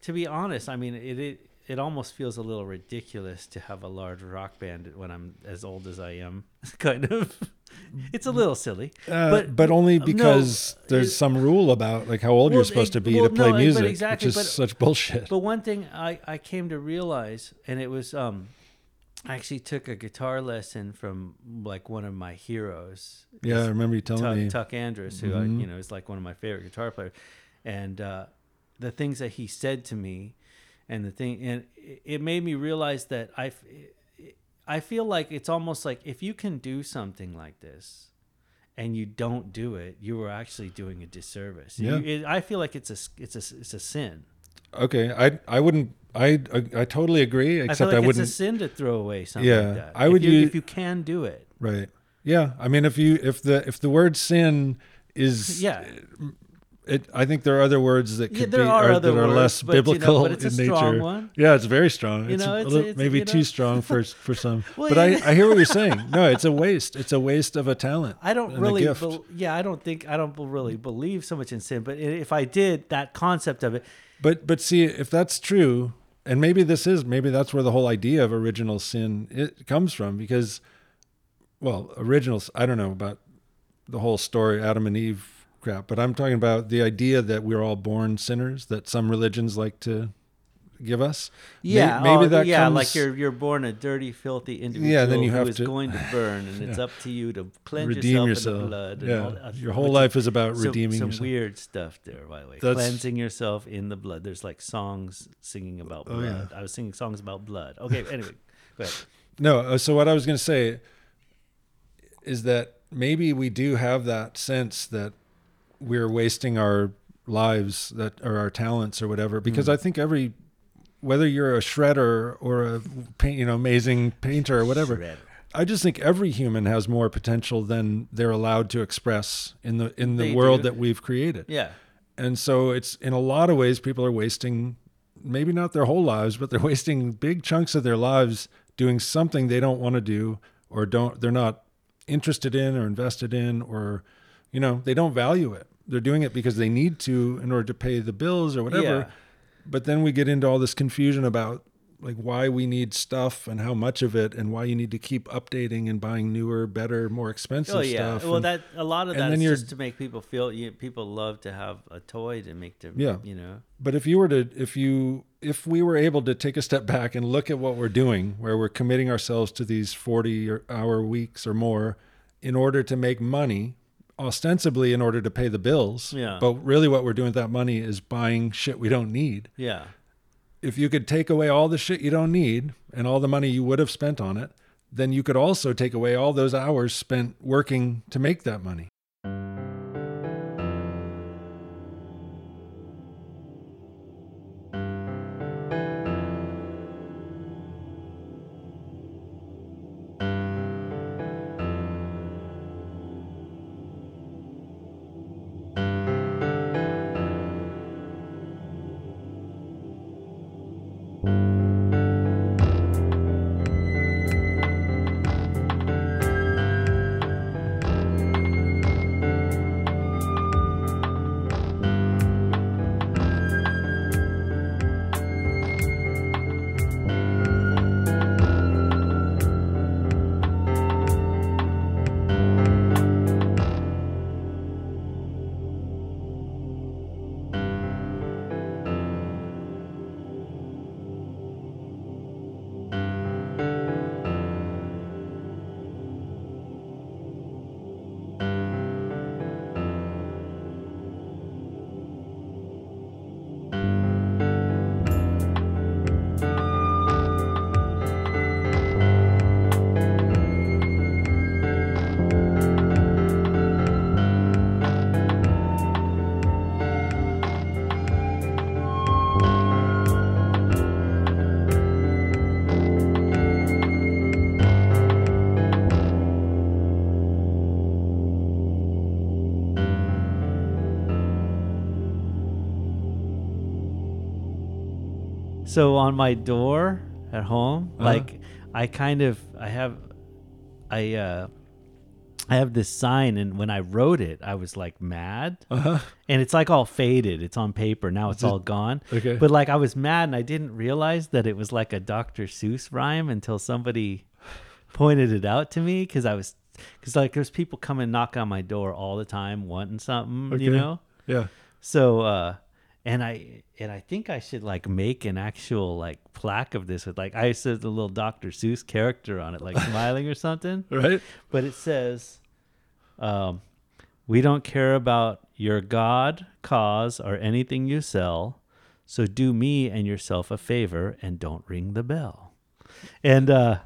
to be honest, I mean it, it it almost feels a little ridiculous to have a large rock band when I'm as old as I am. kind of, it's a little silly. Uh, But- but, only no, because there's it- some rule about like how old Well, you're supposed to be well, to play no, music, exactly, which is but- such bullshit. But one thing I, I came to realize, and it was um, I actually took a guitar lesson from like one of my heroes. yeah, I remember you telling Tuck, me. Tuck Andress, who I, Mhm. you know is like one of my favorite guitar players, and uh, the things that he said to me, and the thing, and it, made me realize that I, I feel like it's almost like if you can do something like this. And you don't do it, you are actually doing a disservice. You- Yeah. it, I feel like it's a it's a it's a sin. Okay, I I wouldn't. I I, I totally agree. Except I, like wouldn't. it's a sin to throw away something Yeah, like that. I would if you, use- if you can do it. right. Yeah. I mean, if you if the if the word sin is Yeah. it. I think there are other words that could Yeah, be are are, that are words, less but, you know, biblical but it's in strong nature. one. Yeah, it's very strong. You it's know, a it's- little- it's- maybe you too strong for for some. Well, but. I, I hear what you're saying. No, it's a waste. It's a waste of a talent. I don't really, bel yeah, I don't think I don't really believe so much in sin. But if I did, that concept of it, But but see, if that's true, and maybe this is maybe that's where the whole idea of original sin it comes from because, well, originals. I don't know about the whole story Adam and Eve crap, but I'm talking about the idea that we're all born sinners. That some religions like to give us. Yeah, maybe oh, that yeah, comes, like you're you're born a dirty, filthy individual Yeah, then you who have is to- going to burn, and it's up to you to cleanse redeem yourself, yourself. in the blood. And yeah, all that, your whole which life is about some, redeeming some yourself. weird stuff there, by the way. That's- Cleansing yourself in the blood. There's like songs singing about Oh, blood. yeah. I was singing songs about blood. Okay, anyway, go ahead. No, uh, so what I was going to say is that maybe we do have that sense that we're wasting our lives that or our talents or whatever because Mm. I think every whether you're a shredder or a paint, you know amazing painter or whatever Shred. I just think every human has more potential than they're allowed to express in the in the They world do. that we've created. Yeah, And so it's in a lot of ways people are wasting maybe not their whole lives, but they're wasting big chunks of their lives doing something they don't want to do or don't they're not interested in or invested in or you know, they don't value it. They're doing it because they need to in order to pay the bills or whatever. Yeah. But then we get into all this confusion about like why we need stuff and how much of it and why you need to keep updating and buying newer, better, more expensive Oh yeah. stuff. Well, and- that a lot of that you're- just to make people feel. You, people love to have a toy to make them. Yeah. You know. But if you were to, if you, if we were able to take a step back and look at what we're doing, where we're committing ourselves to these 40 hour weeks or more in order to make money, ostensibly in order to pay the bills. Yeah. But really what we're doing with that money is buying shit we don't need. Yeah. If you could take away all the shit you don't need and all the money you would have spent on it, then you could also take away all those hours spent working to make that money. So on my door at home, Uh-huh. like I kind of I have I uh I have this sign and when I wrote it, I was like mad. Uh-huh. And it's like all faded. It's on paper. Now it's Just- all gone. Okay. But like I was mad and I didn't realize that it was like a Dr. Seuss rhyme until somebody pointed it out to me cuz I was cuz like there's people come and knock on my door all the time wanting something, you know? Yeah. So uh and I and I think I should like make an actual like plaque of this with like I said the little Dr. Seuss character on it, like smiling or something. Right? But it says, um, "We don't care about your God, cause, or anything you sell. So do me and yourself a favor and don't ring the bell." And uh,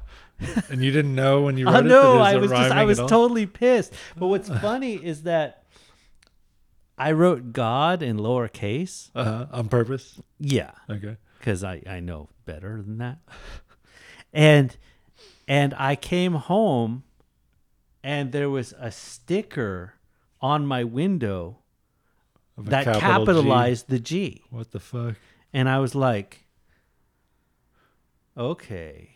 And you didn't know when you I wrote it that know it I wasn't was just I was totally pissed. But what's funny is that I wrote God in lowercase. uh-huh. on purpose. Yeah. Okay. because I, I know better than that. And and I came home and there was a sticker on my window that capital G. capitalized the G. What the fuck? And I was like, okay.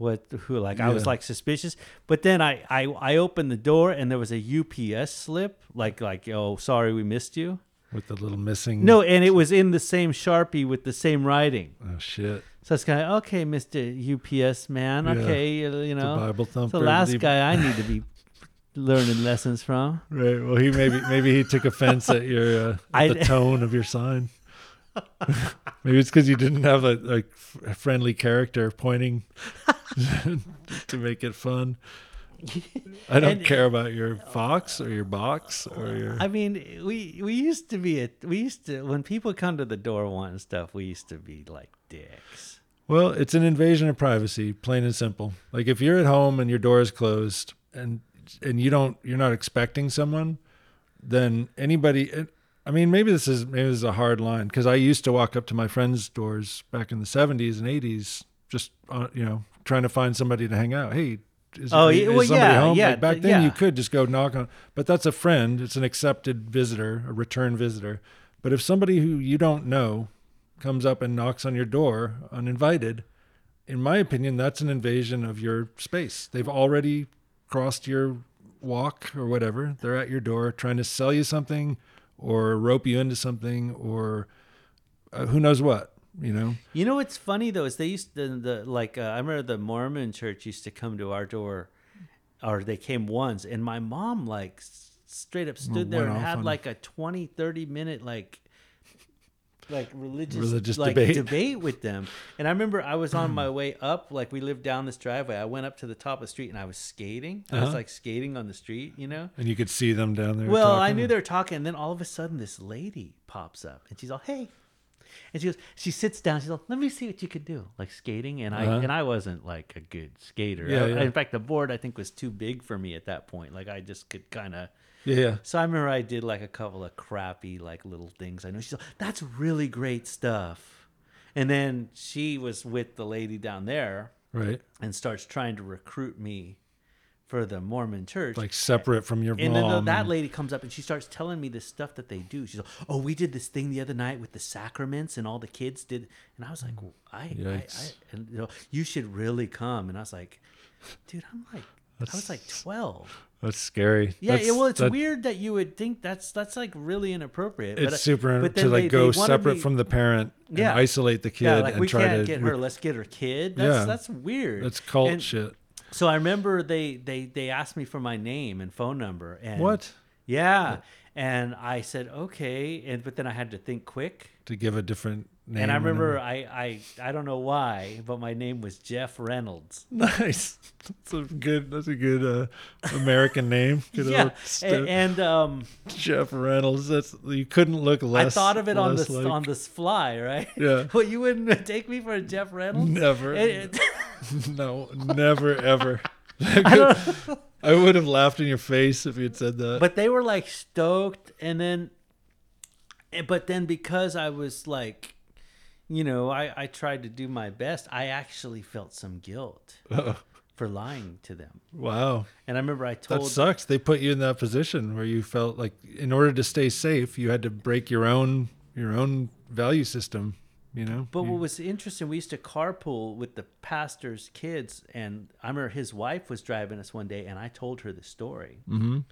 What who like I was like suspicious. But then I, I I opened the door and there was a UPS slip, like like, oh sorry we missed you. With the little missing. No, and it was in the same Sharpie with the same writing. Oh shit. So it's kind of okay, Mister UPS man. Yeah. Okay, you, you The know, Bible thumper. the last The- guy I need to be learning lessons from. Right. Well, he maybe maybe he took offense at your uh, at the tone of your sign. Maybe it's because you didn't have a a friendly character pointing to make it fun. I don't And- care about your fox or your box or your. I mean, we we used to be a, we used to when people come to the door wanting stuff, we used to be like dicks. Well, it's an invasion of privacy, plain and simple. Like if you're at home and your door is closed and and you don't you're not expecting someone, then anybody and- I mean maybe this is maybe this is a hard line because I used to walk up to my friends' doors back in the 70s and 80s just uh, you know trying to find somebody to hang out. Hey, is, Oh, is yeah, well, somebody yeah, home? yeah, like back th- then you could just go knock on but that's a friend, it's an accepted visitor, a return visitor. But if somebody who you don't know comes up and knocks on your door uninvited, in my opinion, that's an invasion of your space. They've already crossed your walk or whatever. They're at your door trying to sell you something or rope you into something or uh, who knows what, you know? You know what's funny though is they used to the like uh, I remember the Mormon church used to come to our door, or they came once, and my mom like straight up stood there and had like a 20, 30 minute like like religious, Religious like debate. debate with them. And I remember I was on my way up, like we lived down this driveway. I went up to the top of the street and I was skating. I was Uh-huh. like skating on the street, you know. And you could see them down there. Well, I talking. knew they were talking, and then all of a sudden, this lady pops up, and she's all, "Hey," and she goes, she sits down. She's like, "Let me see what you could do, like skating." And I Uh-huh. and I wasn't like a good skater. Yeah, I- yeah. In fact, the board I think was too big for me at that point. Like I just could kind of. Yeah. So I remember I did like a couple of crappy like little things. I know she's like, "That's really great stuff," and then she was with the lady down there Right. and starts trying to recruit me for the Mormon church. Like separate from your And then the, mom. that lady comes up and she starts telling me the stuff that they do. She's like, "Oh, we did this thing the other night with the sacraments, and all the kids did." And I was like, well, "I, I, I and, you know, you should really come." And I was like, "Dude, I'm like, I was like 12." That's scary. Yeah, That's- well, it's that- weird that you would think that's that's like really inappropriate. It's but, super but to like they- go they separate me- from the parent Yeah. and isolate the kid yeah, like and we try can't to get her. Let's get her kid. That's Yeah. that's weird. That's cult And shit. So I remember they they they asked me for my name and phone number and What? Yeah. And I said, okay. And but then I had to think quick. To give a different name. and I remember I I I don't know why, but my name was Jeff Reynolds. Nice. That's a good. That's a good uh, American name. Good yeah. And, and um Jeff Reynolds. That's you couldn't look less. I thought of it on the like- on the fly, right? Yeah. well, you wouldn't take me for a Jeff Reynolds? Never. It- it- no, never ever. I would have laughed in your face if you had said that. but they were like stoked and then eh, but then because i was like you know i i tried to do my best i actually felt some guilt Oh, for lying to them wow, and i remember i told that sucks. They put you in that position where you felt like, in order to stay safe, you had to break your own your own value system. You know. but what was interesting we used to carpool with the pastor's kids and i remember his wife was driving us one day and i told her the story Mhm.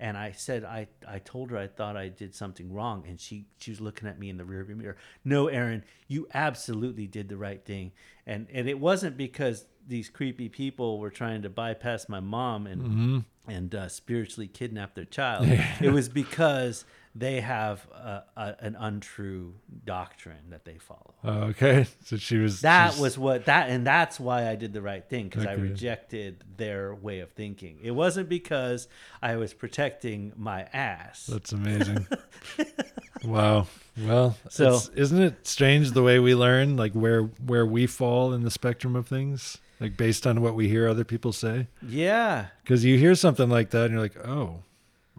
and I said I, I told her I thought I did something wrong and she she was looking at me in the rearview mirror. No, Aaron, you absolutely did the right thing. And and it wasn't because these creepy people were trying to bypass my mom and Mm-hmm. and uh, spiritually kidnap their child. it was because they have a, a, an untrue doctrine that they follow. Oh, okay, so she was. That was what that and that's why I did the right thing because I rejected their way of thinking. It wasn't because I was protecting my ass. That's amazing. wow. Well, So- so isn't it strange the way we learn, like where where we fall in the spectrum of things, like based on what we hear other people say? Yeah. Because you hear something like that, and you're like, oh,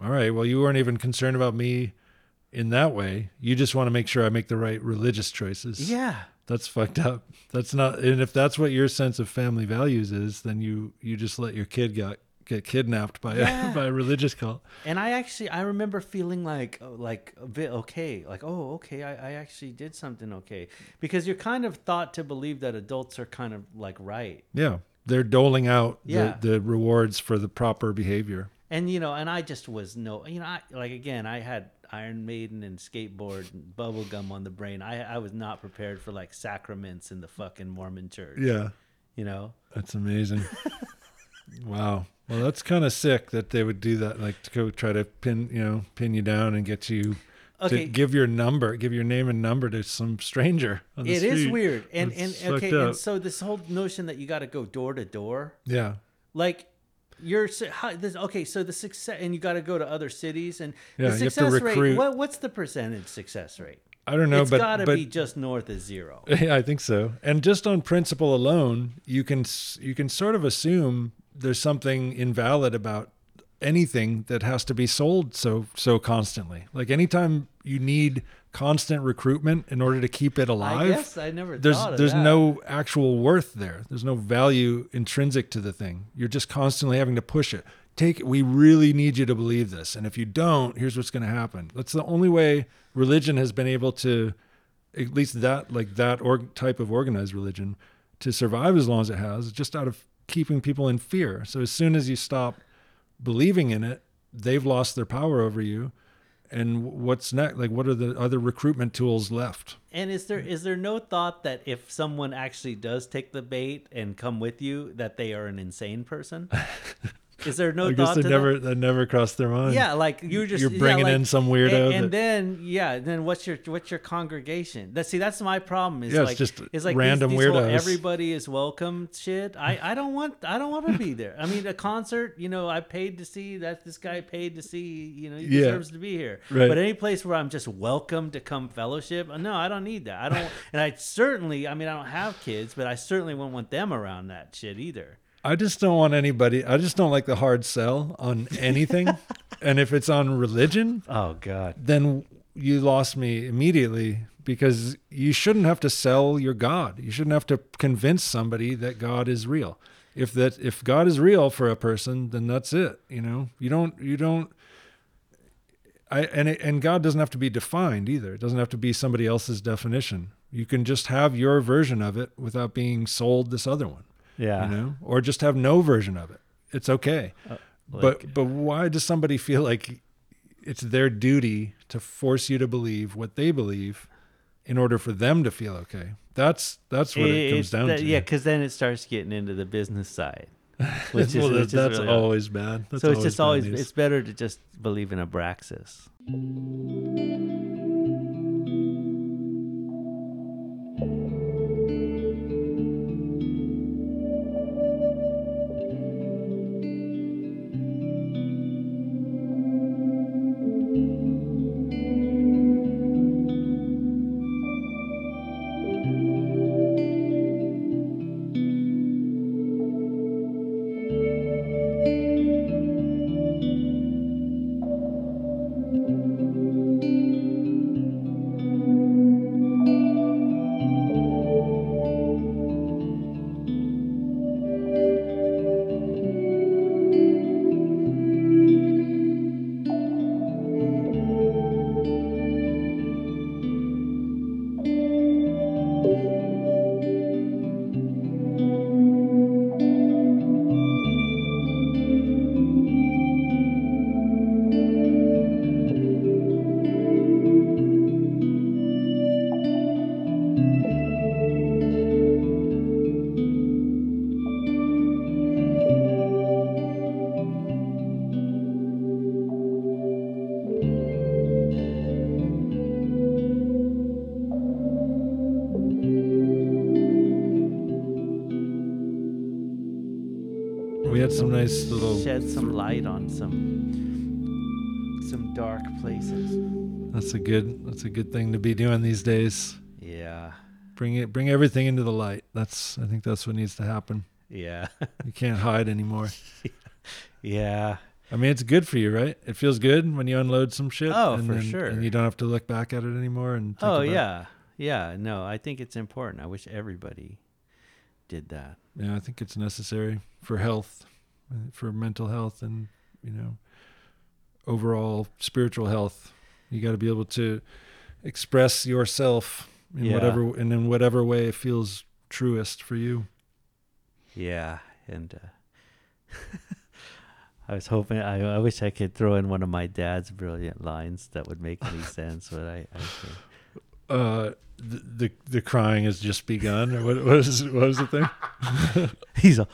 all right. Well, you weren't even concerned about me in that way. You just want to make sure I make the right religious choices. Yeah. That's fucked up. That's not. And if that's what your sense of family values is, then you you just let your kid get get kidnapped by Yeah. a by a religious cult. And I actually I remember feeling like uh, like a bit okay, like oh okay, I, I actually did something okay because you're kind of thought to believe that adults are kind of like right. Yeah, they're doling out Yeah. the, the rewards for the proper behavior. And you know, and I just was no, you know, I, like again, I had Iron Maiden and skateboard and bubblegum on the brain. I I was not prepared for like sacraments in the fucking Mormon church. Yeah, You know. that's amazing. wow. Well, that's kind of sick that they would do that, like to go try to pin you know pin you down and get you Okay. to give your number, give your name and number to some stranger. On the It is street. weird, and That's and okay, and so this whole notion that you got to go door to door, Yeah. like you're how, this, okay. So the success, and you got to go to other cities, and Yeah, the you have to success rate. What what's the percentage success rate? I don't know, it's but it's got to be just north of zero. yeah, I think so. And just on principle alone, you can you can sort of assume there's something invalid about anything that has to be sold so so constantly. Like anytime you need constant recruitment in order to keep it I alive, guess I never there's thought of there's that. no actual worth there. There's no value intrinsic to the thing. You're just constantly having to push it. Take we really need you to believe this, and if you don't, here's what's going to happen. That's the only way religion has been able to, at least that like that org, type of organized religion, to survive as long as it has, just out of keeping people in fear. So as soon as you stop believing in it, they've lost their power over you. And what's next? Like, what are the other recruitment tools left? And is there Mm. there no thought that if someone actually does take the bait and come with you, that they are an insane person? Is there no I guess thought to never that? that never crossed their mind. Yeah, like you're just You're yeah, bringing like- in some weirdo and, and that- then yeah, then what's your what's your congregation? That see, that's my problem. Is Yeah, it's like just it's like random these, these weirdos. everybody is welcome shit. I I don't want I don't want to be there. I mean, a concert, you know, I paid to see that this guy paid to see, you know, he Yeah. deserves to be here. Right. But any place where I'm just welcome to come fellowship, no, I don't need that. I don't, and I certainly, I mean, I don't have kids, but I certainly wouldn't want them around that shit either. I just don't want anybody. I just don't like the hard sell on anything. and if it's on religion, Oh God. then you lost me immediately because you shouldn't have to sell your God. You shouldn't have to convince somebody that God is real. If that if God is real for a person, then that's it. You know, you don't you don't. I and it, and God doesn't have to be defined either. It doesn't have to be somebody else's definition. You can just have your version of it without being sold this other one Yeah. you know, or just have no version of it. It's okay. Uh, like- but but why does somebody feel like it's their duty to force you to believe what they believe in order for them to feel okay? That's that's what it, comes down that- to. Yeah, because then it starts getting into the business side, which is, well, which is that's really- always bad. That's so it's just always news. it's better to just believe in Abraxas. we some some dark places. That's a good. That's a good thing to be doing these days. Yeah, Bring it. Bring everything into the light. That's. I think that's what needs to happen. yeah, You can't hide anymore. yeah. I mean, it's good for you, right? It feels good when you unload some shit. Oh, and for then- sure. And you don't have to look back at it anymore. And think Oh yeah, yeah. No, I think it's important. I wish everybody did that. yeah. I think it's necessary for health, for mental health, and you know, overall spiritual health. You got to be able to express yourself in Yeah. whatever and in whatever way feels truest for you. Yeah, and uh, I was hoping. I, I wish I could throw in one of my dad's brilliant lines that would make any sense, but I. I can't. Uh, the, the the crying has just begun. Or what, what is what was the thing? He's a.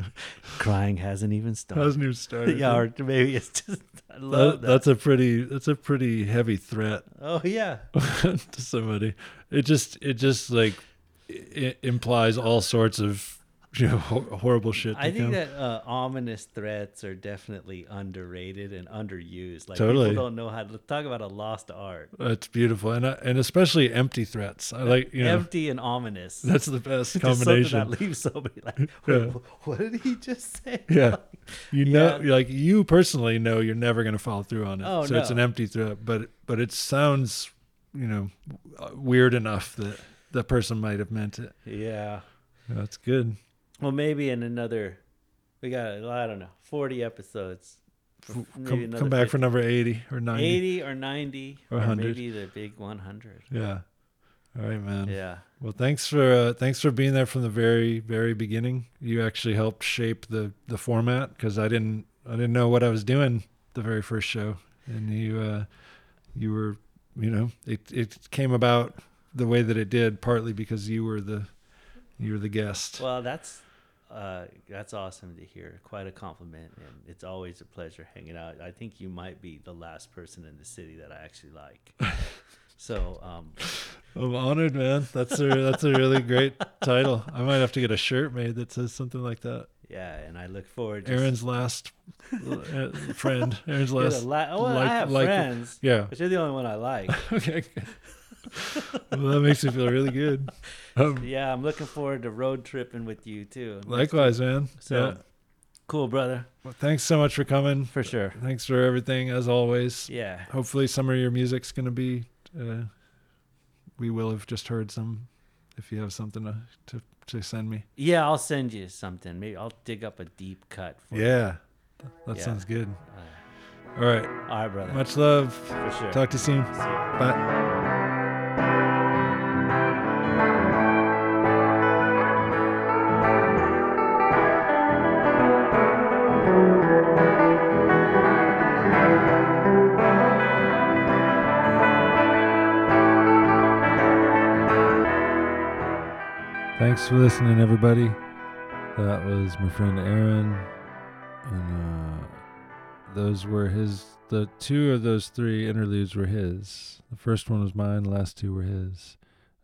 Crying hasn't even started. Hasn't even started. yeah, or maybe it's just. I love That- that. that's a pretty that's a pretty heavy threat oh yeah. to somebody. It just it just like it implies all sorts of you know horrible shit. I think come. that uh, ominous threats are definitely underrated and underused. Like Totally. people don't know how to talk about a lost art. that's beautiful, and uh, and especially empty threats. I like you know Empty and ominous. that's the best combination. that leaves somebody like, Yeah. What did he just say? Yeah. You know, Yeah. like you personally know you're never going to follow through on it. Oh, so it's an empty threat, but but it sounds, you know, weird enough that the person might have meant it. Yeah. That's good. Well, maybe in another, we got I don't know, forty episodes. Come, come back 50. for number 80 or 90. eighty or ninety Or 100. or, 100. maybe the big one hundred. Yeah. All right, man. Yeah. Well, thanks for uh, thanks for being there from the very very beginning. You actually helped shape the the format because I didn't I didn't know what I was doing the very first show, and you uh, you were you know it it came about the way that it did partly because you were the you were the guest. Well, that's uh, that's awesome to hear. Quite a compliment, and it's always a pleasure hanging out. I think you might be the last person in the city that I actually like. so, um, I'm honored, man. That's a that's a really great title. I might have to get a shirt made that says something like that. yeah, and I look forward. to Aaron's last uh, friend. Aaron's last. la- oh, well, like- I have like- friends, Yeah. but you're the only one I like. okay. well, that makes me feel really good. Um, yeah, I'm looking forward to road tripping with you too. likewise, man. So yeah. cool, brother, Well, thanks so much for coming. for sure. Thanks for everything, as always. Yeah, Hopefully, some of your music's gonna be. Uh, we will have just heard some. If you have something to to, to send me. yeah. I'll send you something. Maybe I'll dig up a deep cut. For you. Yeah, that Yeah. sounds good. All right. all right, brother. Much love. for sure. Talk to you soon. Bye. Thanks for listening, everybody. That was my friend Aaron, and uh, those were his. The two of those three interludes were his. The first one was mine. The last two were his.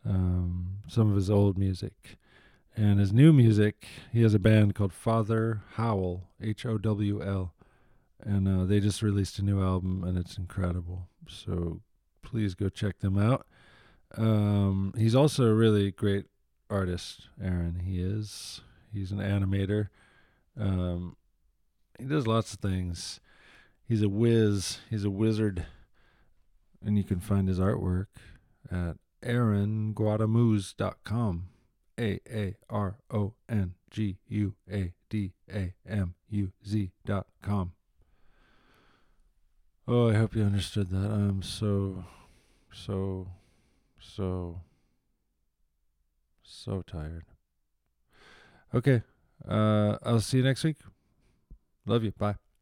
Um, some of his old music, and his new music. He has a band called Father Howl, H O W L, and uh, they just released a new album, and it's incredible. So please go check them out. Um, he's also a really great artist, Aaron. He is. He's an animator. Um, he does lots of things. He's a whiz. He's a wizard. And you can find his artwork at aaronguadamuz.com. A A R O N G U A D A M U Z dot com. Oh, I hope you understood that. I'm so, so, so, so tired. Okay. Uh, I'll see you next week. Love you. Bye.